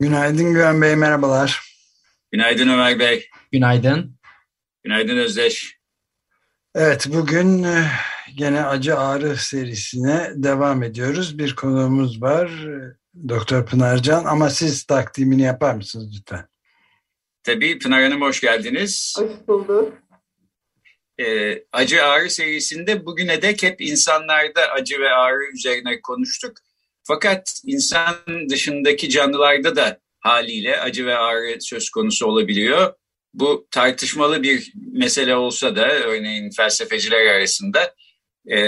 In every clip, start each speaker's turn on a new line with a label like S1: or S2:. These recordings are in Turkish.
S1: Günaydın Güven Bey, merhabalar.
S2: Günaydın Ömer Bey.
S3: Günaydın.
S2: Günaydın Özdeş.
S1: Evet, bugün e, gene acı ağrı serisine devam ediyoruz. Bir konuğumuz var, e, Doktor Pınarcan ama siz takdimini yapar mısınız lütfen?
S2: Tabii Pınar Hanım hoş geldiniz.
S4: Hoş bulduk
S2: e, acı ağrı serisinde bugüne dek hep insanlarda acı ve ağrı üzerine konuştuk. Fakat insan dışındaki canlılarda da haliyle acı ve ağrı söz konusu olabiliyor. Bu tartışmalı bir mesele olsa da örneğin felsefeciler arasında e,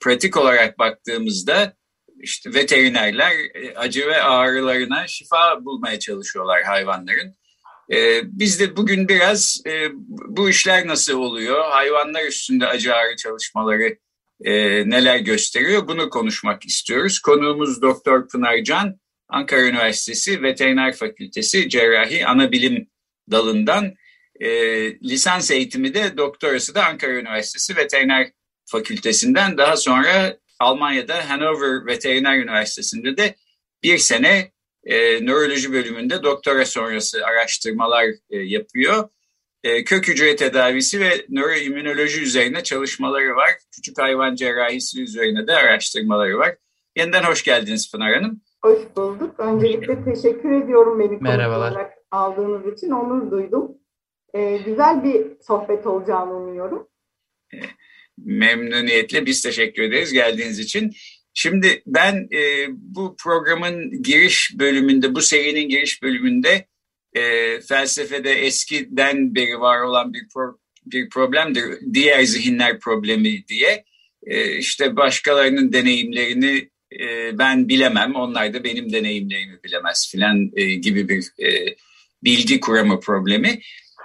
S2: pratik olarak baktığımızda işte veterinerler e, acı ve ağrılarına şifa bulmaya çalışıyorlar hayvanların. Ee, biz de bugün biraz e, bu işler nasıl oluyor, hayvanlar üstünde acı ağrı çalışmaları e, neler gösteriyor bunu konuşmak istiyoruz. Konuğumuz Doktor Pınar Can, Ankara Üniversitesi Veteriner Fakültesi Cerrahi Anabilim dalından e, lisans eğitimi de doktorası da Ankara Üniversitesi Veteriner Fakültesinden daha sonra Almanya'da Hannover Veteriner Üniversitesi'nde de bir sene e, nöroloji bölümünde doktora sonrası araştırmalar e, yapıyor. E, kök hücre tedavisi ve nöroimmünoloji üzerine çalışmaları var. Küçük hayvan cerrahisi üzerine de araştırmaları var. Yeniden hoş geldiniz Pınar Hanım.
S4: Hoş bulduk. Öncelikle teşekkür ediyorum beni
S3: Merhabalar.
S4: olarak aldığınız için. Onur duydum. Ee, güzel bir sohbet olacağını umuyorum.
S2: E, memnuniyetle biz teşekkür ederiz geldiğiniz için. Şimdi ben e, bu programın giriş bölümünde, bu serinin giriş bölümünde e, felsefede eskiden beri var olan bir, pro, bir problemdir. Diğer zihinler problemi diye. E, işte başkalarının deneyimlerini e, ben bilemem, onlar da benim deneyimlerimi bilemez filan e, gibi bir e, bilgi kuramı problemi.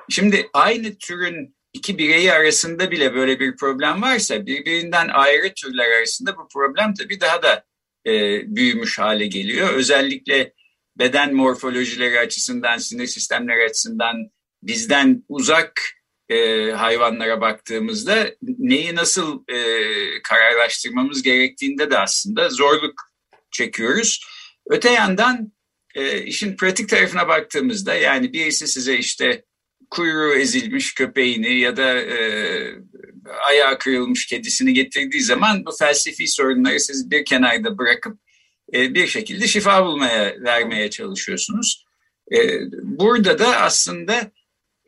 S2: Şimdi aynı türün iki bireyi arasında bile böyle bir problem varsa birbirinden ayrı türler arasında bu problem tabii daha da e, büyümüş hale geliyor. Özellikle beden morfolojileri açısından, sinir sistemleri açısından bizden uzak e, hayvanlara baktığımızda neyi nasıl e, kararlaştırmamız gerektiğinde de aslında zorluk çekiyoruz. Öte yandan e, işin pratik tarafına baktığımızda yani birisi size işte kuyruğu ezilmiş köpeğini ya da e, ayağı kırılmış kedisini getirdiği zaman bu felsefi sorunları siz bir kenarda bırakıp e, bir şekilde şifa bulmaya vermeye çalışıyorsunuz. E, burada da aslında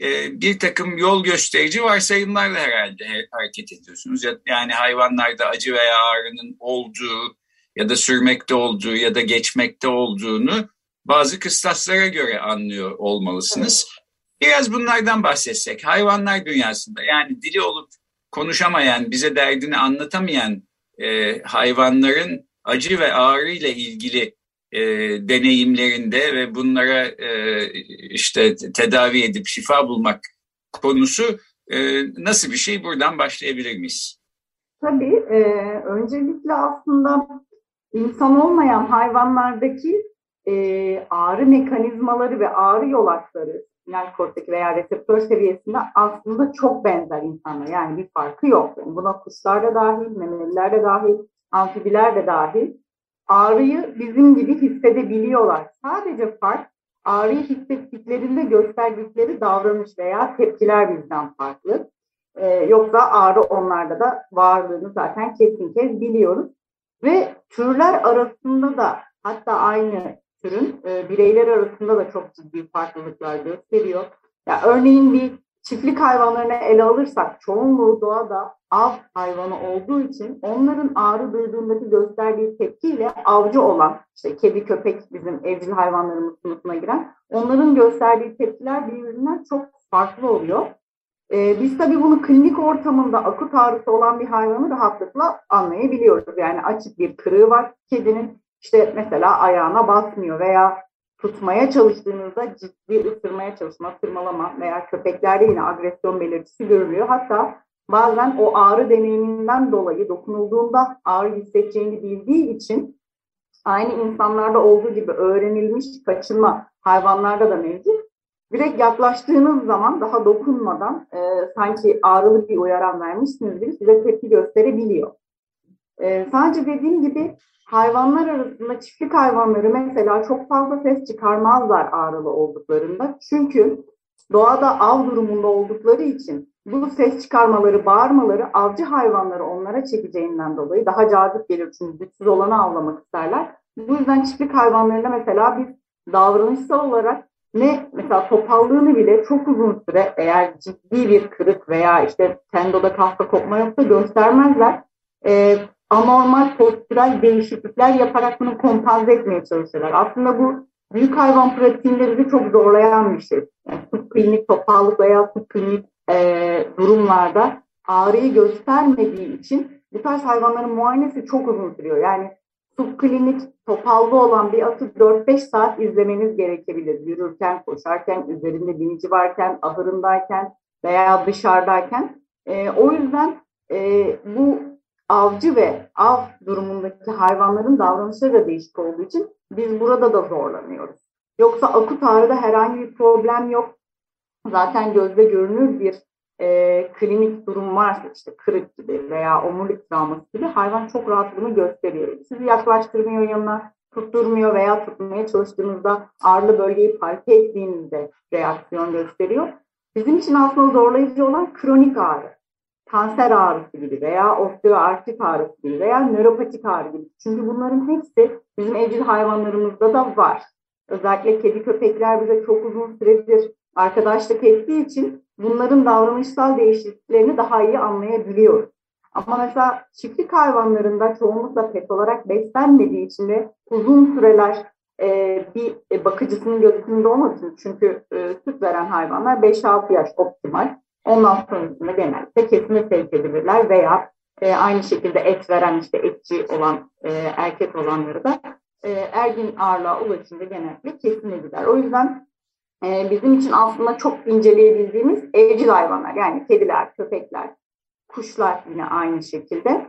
S2: e, bir takım yol gösterici varsayımlarla herhalde hareket ediyorsunuz. Yani hayvanlarda acı veya ağrının olduğu ya da sürmekte olduğu ya da geçmekte olduğunu bazı kıstaslara göre anlıyor olmalısınız. Biraz bunlardan bahsetsek. Hayvanlar dünyasında yani dili olup konuşamayan, bize derdini anlatamayan e, hayvanların acı ve ağrı ile ilgili e, deneyimlerinde ve bunlara e, işte tedavi edip şifa bulmak konusu e, nasıl bir şey? Buradan başlayabilir miyiz?
S4: Tabii. E, öncelikle aslında insan olmayan hayvanlardaki e, ağrı mekanizmaları ve ağrı yolakları spinal korteki veya reseptör seviyesinde aslında çok benzer insanlar. Yani bir farkı yok. Buna kuşlar da dahil, memeliler de dahil, amfibiler de dahil. Ağrıyı bizim gibi hissedebiliyorlar. Sadece fark ağrıyı hissettiklerinde gösterdikleri davranış veya tepkiler bizden farklı. Ee, yoksa ağrı onlarda da varlığını zaten kesin kez biliyoruz. Ve türler arasında da hatta aynı türün e, bireyler arasında da çok ciddi farklılıklar gösteriyor. Ya örneğin bir çiftlik hayvanlarını ele alırsak çoğunluğu doğada av hayvanı olduğu için onların ağrı duyduğundaki gösterdiği tepkiyle avcı olan işte kedi köpek bizim evcil hayvanlarımız sınıfına giren onların gösterdiği tepkiler birbirinden çok farklı oluyor. Ee, biz tabii bunu klinik ortamında akut ağrısı olan bir hayvanı rahatlıkla anlayabiliyoruz. Yani açık bir kırığı var kedinin işte mesela ayağına basmıyor veya tutmaya çalıştığınızda ciddi ısırmaya çalışma, tırmalama veya köpeklerde yine agresyon belirtisi görülüyor. Hatta bazen o ağrı deneyiminden dolayı dokunulduğunda ağrı hissedeceğini bildiği için aynı insanlarda olduğu gibi öğrenilmiş kaçınma hayvanlarda da mevcut. Direkt yaklaştığınız zaman daha dokunmadan e, sanki ağrılı bir uyaran vermişsiniz gibi size tepki gösterebiliyor. E, sadece dediğim gibi hayvanlar arasında çiftlik hayvanları mesela çok fazla ses çıkarmazlar ağrılı olduklarında. Çünkü doğada av durumunda oldukları için bu ses çıkarmaları, bağırmaları avcı hayvanları onlara çekeceğinden dolayı daha cazip gelir. Çünkü güçsüz olanı avlamak isterler. Bu yüzden çiftlik hayvanlarında mesela biz davranışsal olarak ne mesela topallığını bile çok uzun süre eğer ciddi bir kırık veya işte tendoda kafka kopma yoksa göstermezler. Ee, anormal postürel değişiklikler yaparak bunu kompanze etmeye çalışırlar. Aslında bu büyük hayvan pratiğinde bizi çok zorlayan bir şey. Yani subklinik topallık veya subklinik e, durumlarda ağrıyı göstermediği için bu tarz hayvanların muayenesi çok uzun sürüyor. Yani subklinik topallı olan bir atı 4-5 saat izlemeniz gerekebilir. Yürürken, koşarken, üzerinde binici varken, ahırındayken veya dışarıdayken. E, o yüzden e, bu avcı ve av durumundaki hayvanların davranışları da değişik olduğu için biz burada da zorlanıyoruz. Yoksa akut ağrıda herhangi bir problem yok. Zaten gözle görünür bir e, klinik durum varsa işte kırık gibi veya omurilik travması gibi hayvan çok rahat bunu gösteriyor. Sizi yaklaştırmıyor yanına, tutturmuyor veya tutmaya çalıştığınızda ağrılı bölgeyi parke ettiğinizde reaksiyon gösteriyor. Bizim için aslında zorlayıcı olan kronik ağrı kanser ağrısı gibi veya osteoartrit ağrısı gibi veya nöropatik ağrı gibi. Çünkü bunların hepsi bizim evcil hayvanlarımızda da var. Özellikle kedi köpekler bize çok uzun süredir arkadaşlık ettiği için bunların davranışsal değişikliklerini daha iyi anlayabiliyoruz. Ama mesela çiftlik hayvanlarında çoğunlukla pet olarak beslenmediği için de uzun süreler e, bir bakıcısının gözetiminde olmadığı için çünkü e, süt veren hayvanlar 5-6 yaş optimal. Ondan sonrasında genellikle kesime sevk edilirler veya e, aynı şekilde et veren işte etçi olan e, erkek olanları da e, ergin ağırlığa ulaşınca genellikle kesim edilir. O yüzden e, bizim için aslında çok inceleyebildiğimiz evcil hayvanlar yani kediler, köpekler, kuşlar yine aynı şekilde.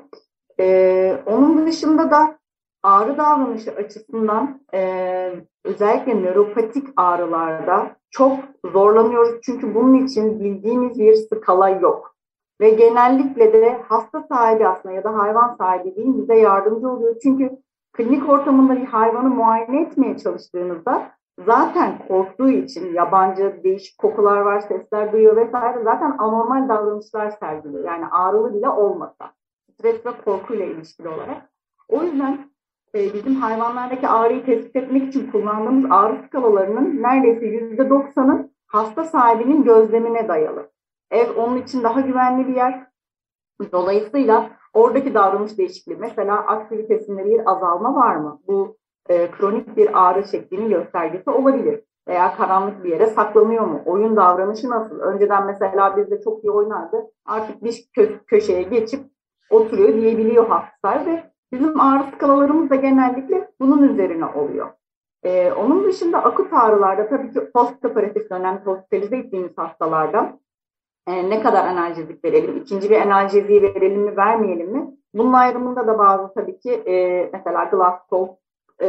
S4: E, onun dışında da ağrı davranışı açısından e, özellikle nöropatik ağrılarda çok zorlanıyoruz. Çünkü bunun için bildiğimiz bir skala yok. Ve genellikle de hasta sahibi aslında ya da hayvan sahibi değil bize yardımcı oluyor. Çünkü klinik ortamında bir hayvanı muayene etmeye çalıştığınızda zaten korktuğu için yabancı değişik kokular var, sesler duyuyor vesaire zaten anormal davranışlar sergiliyor. Yani ağrılı bile olmasa. Stres ve korkuyla ilişkili olarak. O yüzden e, bizim hayvanlardaki ağrıyı tespit etmek için kullandığımız ağrı skalalarının neredeyse yüzde doksanı hasta sahibinin gözlemine dayalı. Ev onun için daha güvenli bir yer. Dolayısıyla oradaki davranış değişikliği, mesela aktivitesinde bir azalma var mı? Bu e, kronik bir ağrı şeklinin göstergesi olabilir. Veya karanlık bir yere saklanıyor mu? Oyun davranışı nasıl? Önceden mesela bizde çok iyi oynardı. Artık bir kö- köşeye geçip oturuyor diyebiliyor hasta ve Bizim ağrı skalalarımız da genellikle bunun üzerine oluyor. Ee, onun dışında akut ağrılarda tabii ki postoperatif dönem hospitalize ettiğimiz hastalarda e, ne kadar analjezik verelim, ikinci bir analjeziyi verelim mi, vermeyelim mi? Bunun ayrımında da bazı tabii ki e, mesela Glasgow e,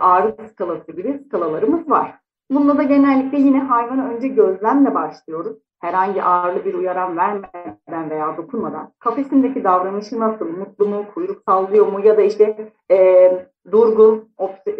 S4: ağrı skalası gibi skalalarımız var. Bunda da genellikle yine hayvanı önce gözlemle başlıyoruz herhangi ağırlı bir uyaran vermeden veya dokunmadan kafesindeki davranışı nasıl, mutlu mu, kuyruk sallıyor mu ya da işte e, durgun, e,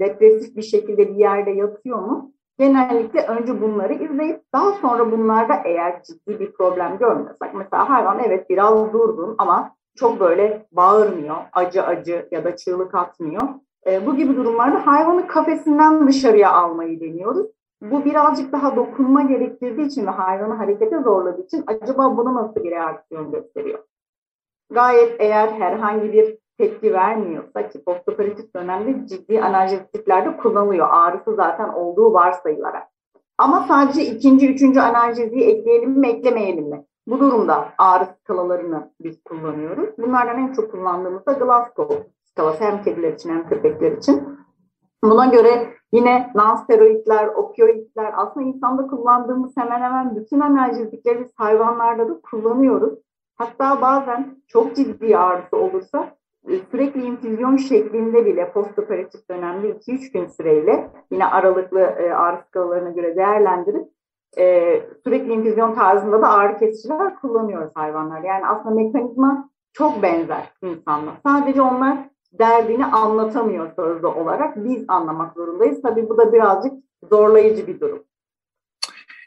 S4: depresif bir şekilde bir yerde yatıyor mu? Genellikle önce bunları izleyip daha sonra bunlarda eğer ciddi bir problem görmüyorsak mesela hayvan evet biraz durgun ama çok böyle bağırmıyor, acı acı ya da çığlık atmıyor. E, bu gibi durumlarda hayvanı kafesinden dışarıya almayı deniyoruz. Bu birazcık daha dokunma gerektirdiği için ve hayvanı harekete zorladığı için acaba bunu nasıl bir reaksiyon gösteriyor? Gayet eğer herhangi bir tepki vermiyorsa ki postoperatif dönemde ciddi analjeziklerde kullanılıyor. Ağrısı zaten olduğu varsayılarak. Ama sadece ikinci, üçüncü analjeziyi ekleyelim mi, eklemeyelim mi? Bu durumda ağrı skalalarını biz kullanıyoruz. Bunlardan en çok kullandığımız da Glasgow skalası hem kediler için hem köpekler için. Buna göre yine nonsteroidler, opioidler aslında insanda kullandığımız hemen hemen bütün analjezikleri biz hayvanlarda da kullanıyoruz. Hatta bazen çok ciddi ağrısı olursa e, sürekli infüzyon şeklinde bile postoperatif dönemde 2-3 gün süreyle yine aralıklı e, ağrı skalalarına göre değerlendirip e, sürekli infüzyon tarzında da ağrı kesiciler kullanıyoruz hayvanlar. Yani aslında mekanizma çok benzer insanla. Sadece onlar derdini anlatamıyor sözlü olarak. Biz anlamak zorundayız. Tabii bu da birazcık zorlayıcı bir durum.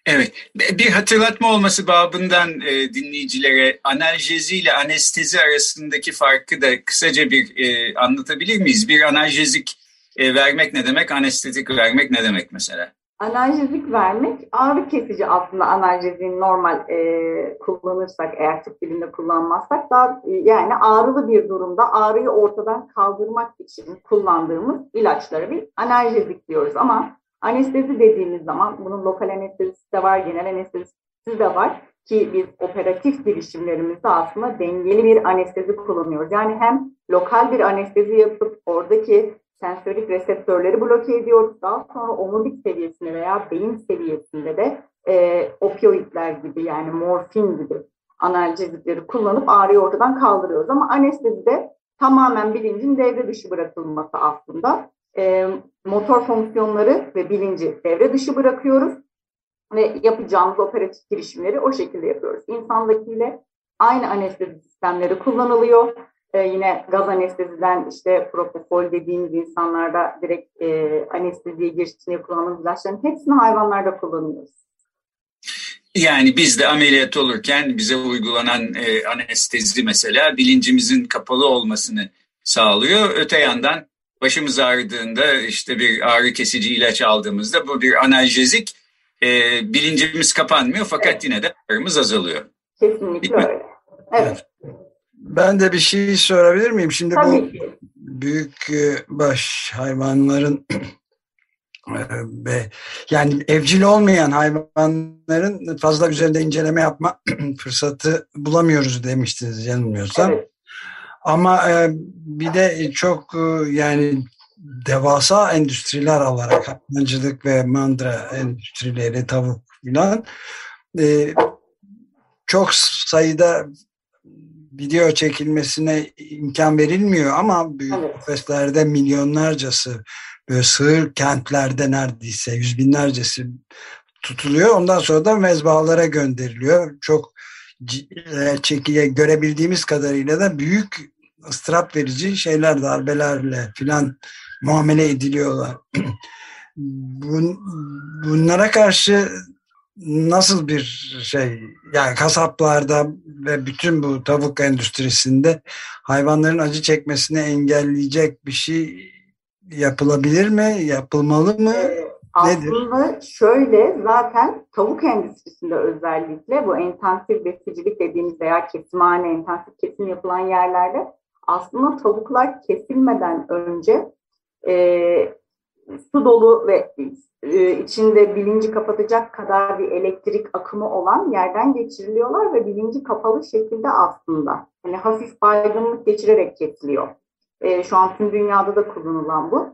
S2: Evet, bir hatırlatma olması babından e, dinleyicilere analjezi ile anestezi arasındaki farkı da kısaca bir e, anlatabilir miyiz? Bir analjezik e, vermek ne demek, anestezik vermek ne demek mesela?
S4: Analjezik vermek ağrı kesici aslında analjeziğin normal e, kullanırsak eğer tıp dilinde kullanmazsak daha e, yani ağrılı bir durumda ağrıyı ortadan kaldırmak için kullandığımız ilaçlara bir analjezik diyoruz ama anestezi dediğimiz zaman bunun lokal anestezisi de var, genel anestezisi de var ki biz operatif girişimlerimizde aslında dengeli bir anestezi kullanıyoruz. Yani hem lokal bir anestezi yapıp oradaki sensorik reseptörleri bloke ediyoruz. Daha sonra omurilik seviyesinde veya beyin seviyesinde de e, opioidler gibi yani morfin gibi analjezikleri kullanıp ağrıyı ortadan kaldırıyoruz. Ama anestezide tamamen bilincin devre dışı bırakılması aslında. E, motor fonksiyonları ve bilinci devre dışı bırakıyoruz ve yapacağımız operatif girişimleri o şekilde yapıyoruz. İnsandakiyle aynı anestezi sistemleri kullanılıyor. Ee, yine gaz anesteziden işte propofol dediğimiz insanlarda direkt e, anesteziye girişini kullanılan ilaçların hepsini hayvanlarda kullanıyoruz.
S2: Yani biz de ameliyat olurken bize uygulanan e, anestezi mesela bilincimizin kapalı olmasını sağlıyor. Öte yandan başımız ağrıdığında işte bir ağrı kesici ilaç aldığımızda bu bir analjezik e, bilincimiz kapanmıyor fakat evet. yine de ağrımız azalıyor.
S4: Kesinlikle öyle. Evet.
S1: Ben de bir şey sorabilir miyim? Şimdi Tabii bu ki. büyük e, baş hayvanların e, yani evcil olmayan hayvanların fazla üzerinde inceleme yapma fırsatı bulamıyoruz demiştiniz yanılmıyorsam. Evet. Ama e, bir de çok yani devasa endüstriler olarak hayvancılık ve mandıra endüstrileri, tavuk filan çok sayıda video çekilmesine imkan verilmiyor ama büyük evet. kafeslerde milyonlarcası böyle sığır kentlerde neredeyse yüz binlercesi tutuluyor. Ondan sonra da mezbahalara gönderiliyor. Çok e, çekiye görebildiğimiz kadarıyla da büyük ıstırap verici şeyler darbelerle filan muamele ediliyorlar. Bun, bunlara karşı nasıl bir şey yani kasaplarda ve bütün bu tavuk endüstrisinde hayvanların acı çekmesini engelleyecek bir şey yapılabilir mi? Yapılmalı mı? Ee,
S4: aslında Nedir? şöyle zaten tavuk endüstrisinde özellikle bu intensif besicilik dediğimiz veya kesimhane, intensif kesim yapılan yerlerde aslında tavuklar kesilmeden önce e, su dolu ve e, içinde bilinci kapatacak kadar bir elektrik akımı olan yerden geçiriliyorlar ve bilinci kapalı şekilde aslında hani hafif baygınlık geçirerek kesiliyor. E, şu an tüm dünyada da kullanılan bu.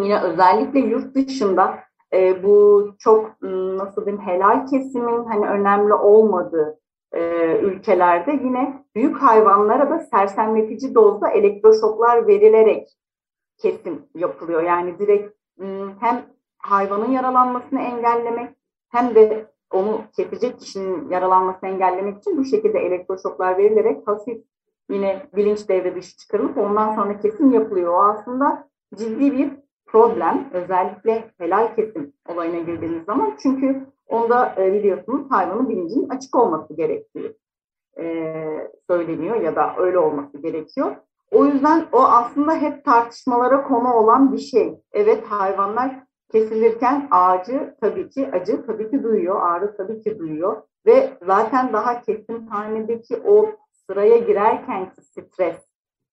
S4: Yine özellikle yurt dışında e, bu çok nasıl diyeyim helal kesimin hani önemli olmadığı e, ülkelerde yine büyük hayvanlara da sersemletici dozda elektroşoklar verilerek kesim yapılıyor. Yani direkt hem hayvanın yaralanmasını engellemek hem de onu kesecek kişinin yaralanmasını engellemek için bu şekilde elektroşoklar verilerek hafif yine bilinç devre dışı çıkarılıp ondan sonra kesim yapılıyor. O aslında ciddi bir problem. Özellikle helal kesim olayına girdiğimiz zaman. Çünkü onda e, biliyorsunuz hayvanın bilincinin açık olması gerektiği e, söyleniyor ya da öyle olması gerekiyor. O yüzden o aslında hep tartışmalara konu olan bir şey. Evet hayvanlar kesilirken ağacı tabii ki acı tabii ki duyuyor, ağrı tabii ki duyuyor ve zaten daha kesimhanedeki o sıraya girerken stres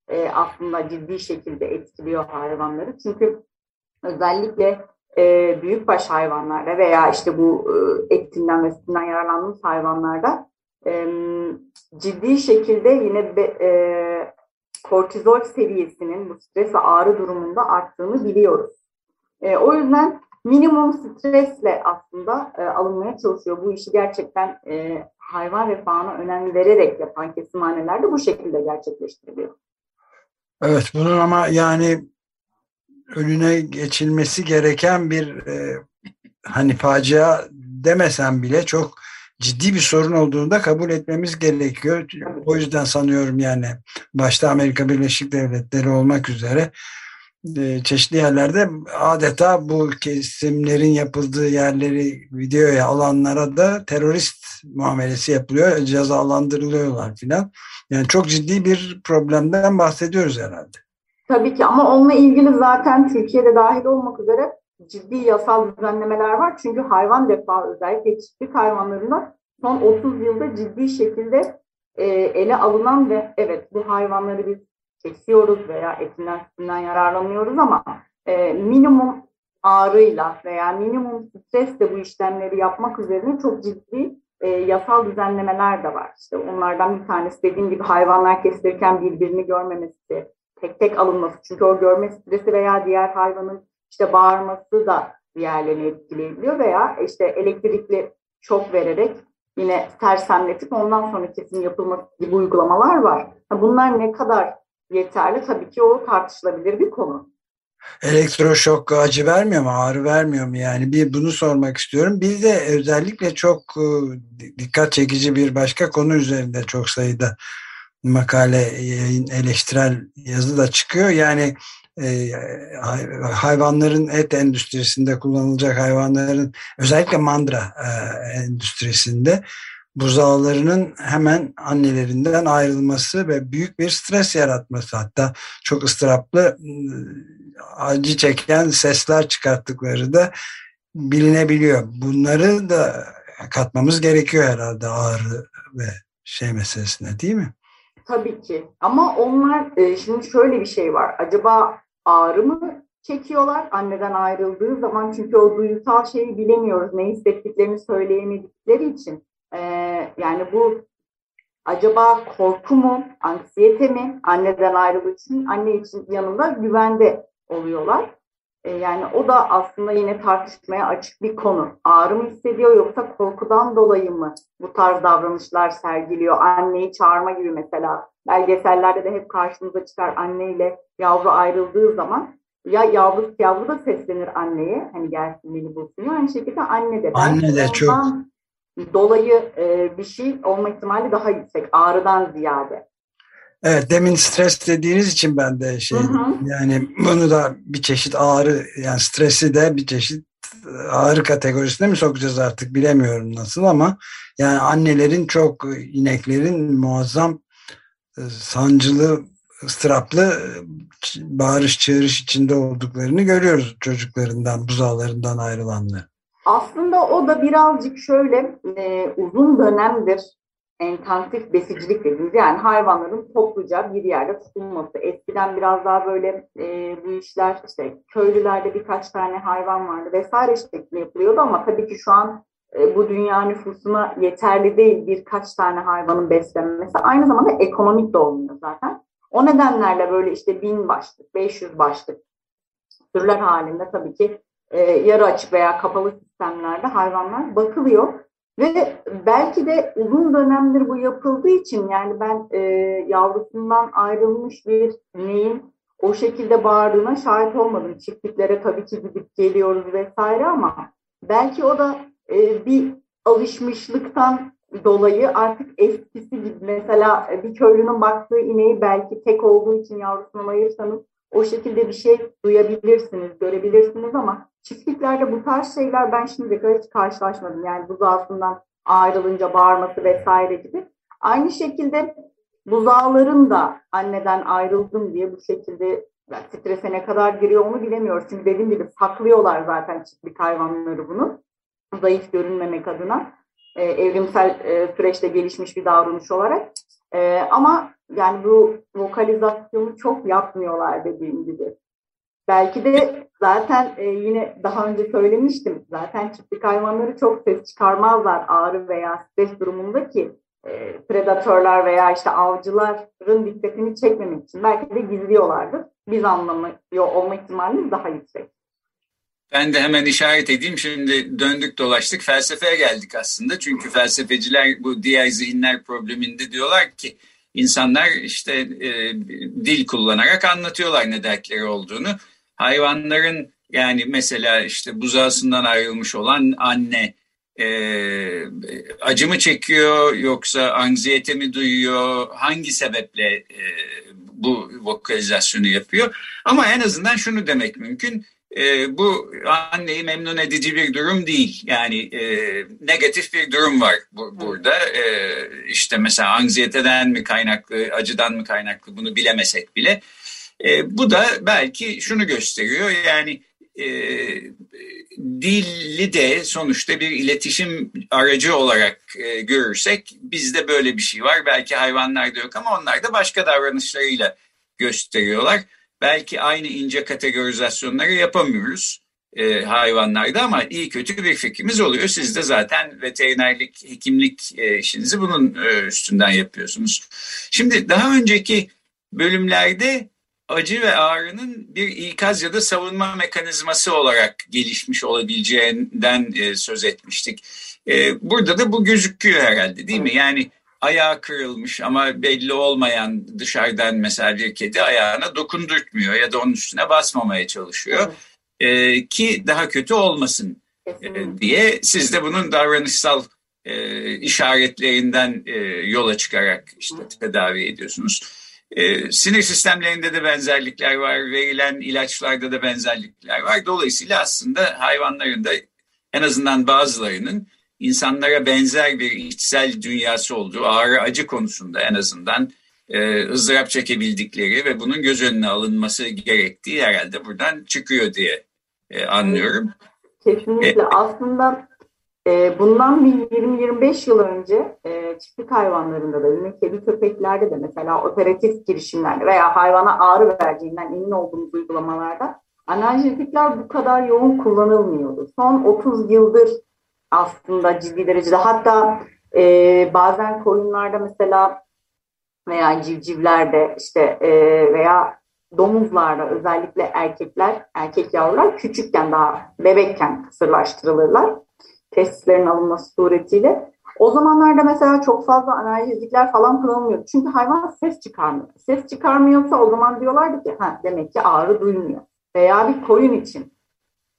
S4: e, aslında ciddi şekilde etkiliyor hayvanları. Çünkü özellikle e, büyükbaş hayvanlarda veya işte bu e, etinden ve sütünden yararlandığımız hayvanlarda e, ciddi şekilde yine be, e, kortizol seviyesinin bu stres ve ağrı durumunda arttığını biliyoruz. E, o yüzden minimum stresle aslında e, alınmaya çalışıyor. Bu işi gerçekten e, hayvan refahına önem vererek yapan kesimhaneler de bu şekilde gerçekleştiriliyor.
S1: Evet bunun ama yani önüne geçilmesi gereken bir e, hani facia demesem bile çok ciddi bir sorun olduğunu da kabul etmemiz gerekiyor. O yüzden sanıyorum yani başta Amerika Birleşik Devletleri olmak üzere e, çeşitli yerlerde adeta bu kesimlerin yapıldığı yerleri videoya alanlara da terörist muamelesi yapılıyor, cezalandırılıyorlar filan. Yani çok ciddi bir problemden bahsediyoruz herhalde.
S4: Tabii ki ama onunla ilgili zaten Türkiye'de dahil olmak üzere ciddi yasal düzenlemeler var. Çünkü hayvan defa özellikle çiftlik hayvanlarında son 30 yılda ciddi şekilde e, ele alınan ve evet bu hayvanları biz kesiyoruz veya etinden sütünden yararlanıyoruz ama e, minimum ağrıyla veya minimum stresle bu işlemleri yapmak üzerine çok ciddi e, yasal düzenlemeler de var. İşte onlardan bir tanesi dediğim gibi hayvanlar kesilirken birbirini görmemesi, tek tek alınması. Çünkü o görme stresi veya diğer hayvanın işte bağırması da diğerlerini etkileyebiliyor veya işte elektrikli şok vererek yine sersemletip ondan sonra kesim yapılması gibi uygulamalar var. Bunlar ne kadar yeterli tabii ki o tartışılabilir bir konu.
S1: Elektroşok acı vermiyor mu, ağrı vermiyor mu? Yani bir bunu sormak istiyorum. Bir de özellikle çok e, dikkat çekici bir başka konu üzerinde çok sayıda makale, yayın, eleştirel yazı da çıkıyor. Yani e, hayvanların et endüstrisinde kullanılacak hayvanların özellikle mandra e, endüstrisinde buzağlarının hemen annelerinden ayrılması ve büyük bir stres yaratması hatta çok ıstıraplı acı çeken sesler çıkarttıkları da bilinebiliyor. Bunları da katmamız gerekiyor herhalde ağrı ve şey meselesine değil mi?
S4: Tabii ki. Ama onlar şimdi şöyle bir şey var. Acaba ağrı mı çekiyorlar anneden ayrıldığı zaman çünkü o duygusal şeyi bilemiyoruz. Ne hissettiklerini söyleyemedikleri için. Ee, yani bu acaba korku mu, anksiyete mi anneden ayrıldığı için anne için yanında güvende oluyorlar. Ee, yani o da aslında yine tartışmaya açık bir konu. Ağrı mı hissediyor yoksa korkudan dolayı mı bu tarz davranışlar sergiliyor? Anneyi çağırma gibi mesela belgesellerde de hep karşımıza çıkar anneyle yavru ayrıldığı zaman ya yavru yavru da seslenir anneye hani gelsin beni bulsun. Aynı şekilde anne de.
S1: Anne de çok.
S4: Dolayı e, bir şey olma ihtimali daha yüksek ağrıdan ziyade.
S1: Evet demin stres dediğiniz için ben de şey hı hı. yani bunu da bir çeşit ağrı yani stresi de bir çeşit ağrı kategorisine mi sokacağız artık bilemiyorum nasıl ama yani annelerin çok ineklerin muazzam e, sancılı, ıstıraplı e, bağırış çığırış içinde olduklarını görüyoruz çocuklarından, buzağlarından ayrılanlar.
S4: Aslında o da birazcık şöyle e, uzun dönemdir intensif besicilik dediğimiz yani hayvanların topluca bir yerde tutulması. Eskiden biraz daha böyle e, bu işler işte köylülerde birkaç tane hayvan vardı vesaire şeklinde yapılıyordu ama tabii ki şu an e, bu dünya nüfusuna yeterli değil birkaç tane hayvanın beslenmesi. Aynı zamanda ekonomik de olmuyor zaten. O nedenlerle böyle işte bin başlık, 500 başlık türler halinde tabii ki e, yarı açık veya kapalı sistemlerde hayvanlar bakılıyor. Ve belki de uzun dönemdir bu yapıldığı için yani ben e, yavrusundan ayrılmış bir neyin o şekilde bağırdığına şahit olmadım. Çiftliklere tabii ki gidip geliyoruz vesaire ama belki o da e, bir alışmışlıktan dolayı artık eskisi gibi mesela bir köylünün baktığı ineği belki tek olduğu için yavrusundan ayırsanız o şekilde bir şey duyabilirsiniz, görebilirsiniz ama çiftliklerde bu tarz şeyler ben şimdi kadar hiç karşılaşmadım. Yani buzağısından ayrılınca bağırması vesaire gibi. Aynı şekilde buzağların da anneden ayrıldım diye bu şekilde yani strese ne kadar giriyor onu bilemiyoruz. Çünkü dediğim gibi saklıyorlar zaten çiftlik hayvanları bunu zayıf görünmemek adına e, evrimsel e, süreçte gelişmiş bir davranış olarak. E, ama yani bu vokalizasyonu çok yapmıyorlar dediğim gibi. Belki de zaten e, yine daha önce söylemiştim. Zaten çiftlik hayvanları çok ses çıkarmazlar ağrı veya stres durumunda ki e, predatörler veya işte avcıların dikkatini çekmemek için belki de gizliyorlardır. Biz anlamıyor olma ihtimalimiz daha yüksek.
S2: Ben de hemen işaret edeyim. Şimdi döndük dolaştık felsefeye geldik aslında. Çünkü felsefeciler bu diğer zihinler probleminde diyorlar ki insanlar işte e, dil kullanarak anlatıyorlar ne dertleri olduğunu. Hayvanların yani mesela işte buzağısından ayrılmış olan anne e, acı mı çekiyor yoksa anksiyete mi duyuyor hangi sebeple e, bu vokalizasyonu yapıyor ama en azından şunu demek mümkün e, bu anneyi memnun edici bir durum değil yani e, negatif bir durum var bu, burada e, işte mesela anksiyeteden mi kaynaklı acıdan mı kaynaklı bunu bilemesek bile e, bu da belki şunu gösteriyor yani e, dili de sonuçta bir iletişim aracı olarak e, görürsek bizde böyle bir şey var. Belki hayvanlarda yok ama onlar da başka davranışlarıyla gösteriyorlar. Belki aynı ince kategorizasyonları yapamıyoruz e, hayvanlarda ama iyi kötü bir fikrimiz oluyor. Siz de zaten veterinerlik, hekimlik e, işinizi bunun e, üstünden yapıyorsunuz. Şimdi daha önceki bölümlerde acı ve ağrının bir ikaz ya da savunma mekanizması olarak gelişmiş olabileceğinden e, söz etmiştik. E, burada da bu gözüküyor herhalde değil mi? Yani ayağı kırılmış ama belli olmayan dışarıdan mesela bir kedi ayağına dokundurtmuyor ya da onun üstüne basmamaya çalışıyor. E, ki daha kötü olmasın e, diye siz de bunun davranışsal e, işaretlerinden e, yola çıkarak işte tedavi ediyorsunuz. E, sinir sistemlerinde de benzerlikler var, verilen ilaçlarda da benzerlikler var. Dolayısıyla aslında hayvanların da en azından bazılarının insanlara benzer bir içsel dünyası olduğu, ağrı acı konusunda en azından e, ızdırap çekebildikleri ve bunun göz önüne alınması gerektiği herhalde buradan çıkıyor diye e, anlıyorum.
S4: Kesinlikle. E, Aslında e, bundan bir 20-25 yıl önce e, çiftlik hayvanlarında da yine kedi köpeklerde de mesela operatif girişimlerde veya hayvana ağrı vereceğinden emin olduğumuz uygulamalarda analjezikler bu kadar yoğun kullanılmıyordu. Son 30 yıldır aslında ciddi derecede hatta e, bazen koyunlarda mesela veya civcivlerde işte e, veya domuzlarda özellikle erkekler, erkek yavrular küçükken daha bebekken kısırlaştırılırlar testislerin alınması suretiyle. O zamanlarda mesela çok fazla analjezikler falan kullanılmıyor. Çünkü hayvan ses çıkarmıyor. Ses çıkarmıyorsa o zaman diyorlardı ki ha, demek ki ağrı duymuyor. Veya bir koyun için.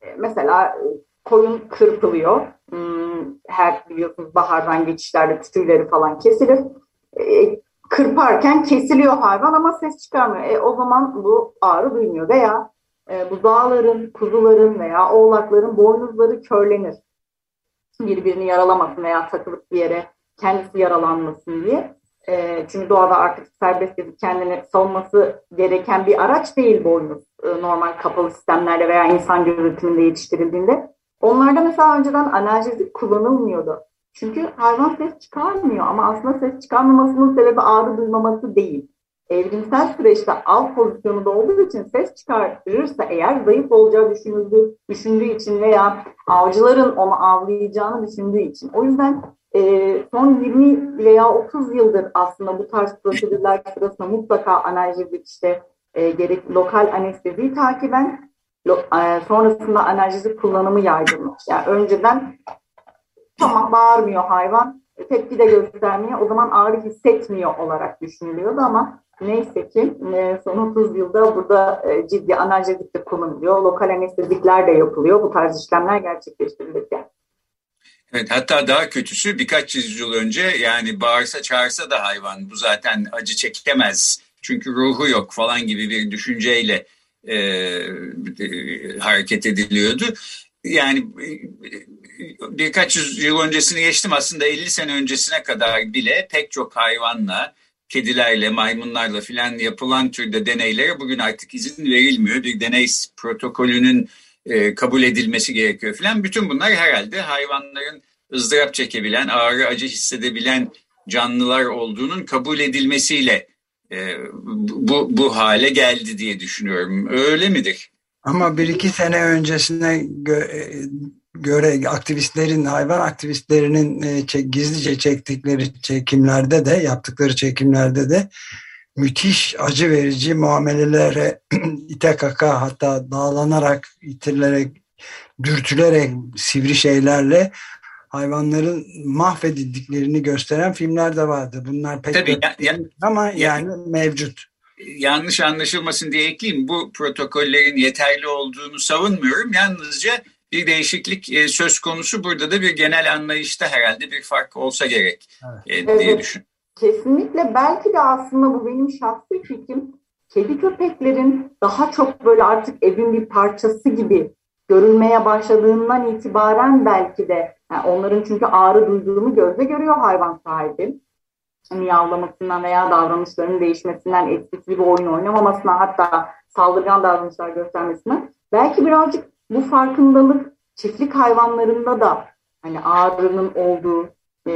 S4: E, mesela koyun kırpılıyor. Hmm, her biliyorsunuz bahardan geçişlerde tüyleri falan kesilir. E, kırparken kesiliyor hayvan ama ses çıkarmıyor. E, o zaman bu ağrı duymuyor. Veya e, buzağların, kuzuların veya oğlakların boynuzları körlenir birbirini yaralamasın veya takılıp bir yere kendisi yaralanmasın diye. E, çünkü doğada artık serbest gezip kendini savunması gereken bir araç değil boynuz. E, normal kapalı sistemlerde veya insan gözetiminde yetiştirildiğinde. Onlarda mesela önceden analjezik kullanılmıyordu. Çünkü hayvan ses çıkarmıyor ama aslında ses çıkarmamasının sebebi ağrı duymaması değil evrimsel süreçte av pozisyonunda olduğu için ses çıkartırırsa eğer zayıf olacağı düşünüldüğü, düşündüğü için veya avcıların onu avlayacağını düşündüğü için. O yüzden e, son 20 veya 30 yıldır aslında bu tarz prosedürler sırasında mutlaka analjezik işte e, gerek lokal anesteziyi takiben sonrasında analjezik kullanımı yaygınmış. Yani önceden tamam bağırmıyor hayvan tepki de göstermiyor. O zaman ağrı hissetmiyor olarak düşünülüyordu ama Neyse ki e, son 30 yılda burada e, ciddi analjezik de kullanılıyor. Lokal anestezikler de yapılıyor. Bu tarz işlemler gerçekleştirilirken.
S2: Evet, hatta daha kötüsü birkaç yüzyıl önce yani bağırsa çağırsa da hayvan bu zaten acı çekemez çünkü ruhu yok falan gibi bir düşünceyle e, e, hareket ediliyordu. Yani e, birkaç yüzyıl öncesini geçtim aslında 50 sene öncesine kadar bile pek çok hayvanla kedilerle, maymunlarla filan yapılan türde deneylere bugün artık izin verilmiyor. Bir deney protokolünün e, kabul edilmesi gerekiyor filan. Bütün bunlar herhalde hayvanların ızdırap çekebilen, ağrı acı hissedebilen canlılar olduğunun kabul edilmesiyle e, bu, bu hale geldi diye düşünüyorum. Öyle midir?
S1: Ama bir iki sene öncesine gö- e, göre aktivistlerin, hayvan aktivistlerinin e, çek, gizlice çektikleri çekimlerde de, yaptıkları çekimlerde de müthiş acı verici muamelelere ite kaka hatta dağlanarak, itirilerek, dürtülerek sivri şeylerle hayvanların mahvedildiklerini gösteren filmler de vardı. Bunlar pek
S2: Tabii, ya,
S1: ya, ama yani mevcut.
S2: Yanlış anlaşılmasın diye ekleyeyim. Bu protokollerin yeterli olduğunu savunmuyorum. Yalnızca bir değişiklik e, söz konusu. Burada da bir genel anlayışta herhalde bir fark olsa gerek evet. e, diye evet. düşünüyorum.
S4: Kesinlikle belki de aslında bu benim şahsi fikrim. Kedi köpeklerin daha çok böyle artık evin bir parçası gibi görülmeye başladığından itibaren belki de yani onların çünkü ağrı duyduğunu gözle görüyor hayvan sahibi. Miyavlamasından veya davranışlarının değişmesinden, eskisi gibi oyun oynamamasından hatta saldırgan davranışlar göstermesinden belki birazcık bu farkındalık çiftlik hayvanlarında da hani ağrının olduğu e,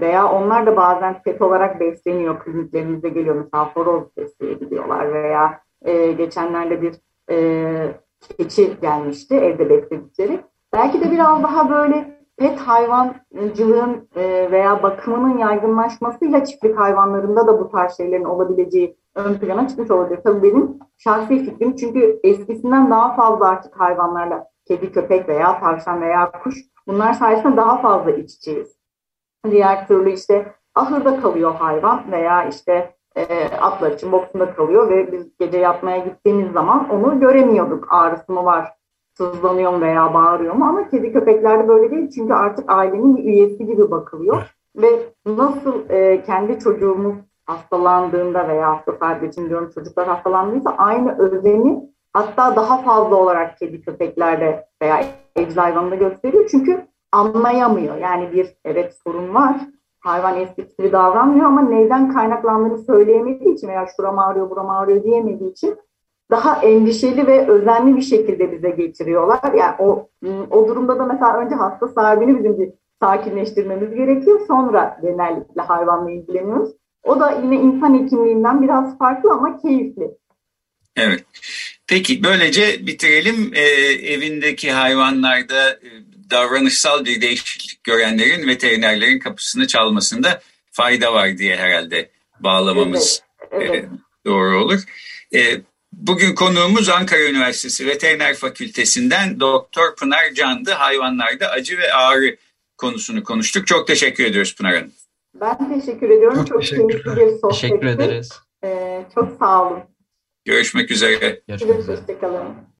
S4: veya onlar da bazen pet olarak besleniyor. Kliniklerimize geliyor mesela horoz besleyebiliyorlar veya e, geçenlerde bir e, keçi gelmişti evde besledikleri. Belki de biraz daha böyle pet hayvancılığın e, veya bakımının yaygınlaşmasıyla çiftlik hayvanlarında da bu tarz şeylerin olabileceği ön plana çıkmış olabilir. Tabii benim şahsi fikrim çünkü eskisinden daha fazla artık hayvanlarla kedi, köpek veya tavşan veya kuş bunlar sayesinde daha fazla iç içeyiz. Diğer türlü işte ahırda kalıyor hayvan veya işte e, atlar için boksunda kalıyor ve biz gece yatmaya gittiğimiz zaman onu göremiyorduk. Ağrısı mı var, sızlanıyor mu veya bağırıyor mu ama kedi köpeklerde böyle değil çünkü artık ailenin bir üyesi gibi bakılıyor. Ve nasıl e, kendi çocuğumuz hastalandığında veya hasta için diyorum çocuklar hastalandıysa aynı özeni hatta daha fazla olarak kedi köpeklerde veya evcil hayvanında gösteriyor. Çünkü anlayamıyor. Yani bir evet sorun var hayvan eskisi gibi davranmıyor ama neyden kaynaklandığını söyleyemediği için veya şuram ağrıyor buram ağrıyor diyemediği için daha endişeli ve özenli bir şekilde bize getiriyorlar. Yani o o durumda da mesela önce hasta sahibini bizim bir sakinleştirmemiz gerekiyor. Sonra genellikle hayvanla ilgileniyoruz. O da yine insan hekimliğinden biraz farklı ama keyifli.
S2: Evet. Peki böylece bitirelim. Ee, evindeki hayvanlarda e, davranışsal bir değişiklik görenlerin veterinerlerin kapısını çalmasında fayda var diye herhalde bağlamamız evet, evet. E, doğru olur. E, bugün konuğumuz Ankara Üniversitesi Veteriner Fakültesinden Doktor Pınar Candı. Hayvanlarda acı ve ağrı konusunu konuştuk. Çok teşekkür ediyoruz Pınar Hanım.
S4: Ben teşekkür ediyorum. Çok, Çok keyifli bir sohbetti.
S3: Teşekkür ederiz.
S4: Ee, çok sağ olun.
S2: Görüşmek üzere.
S4: Görüşmek üzere. Hoşçakalın.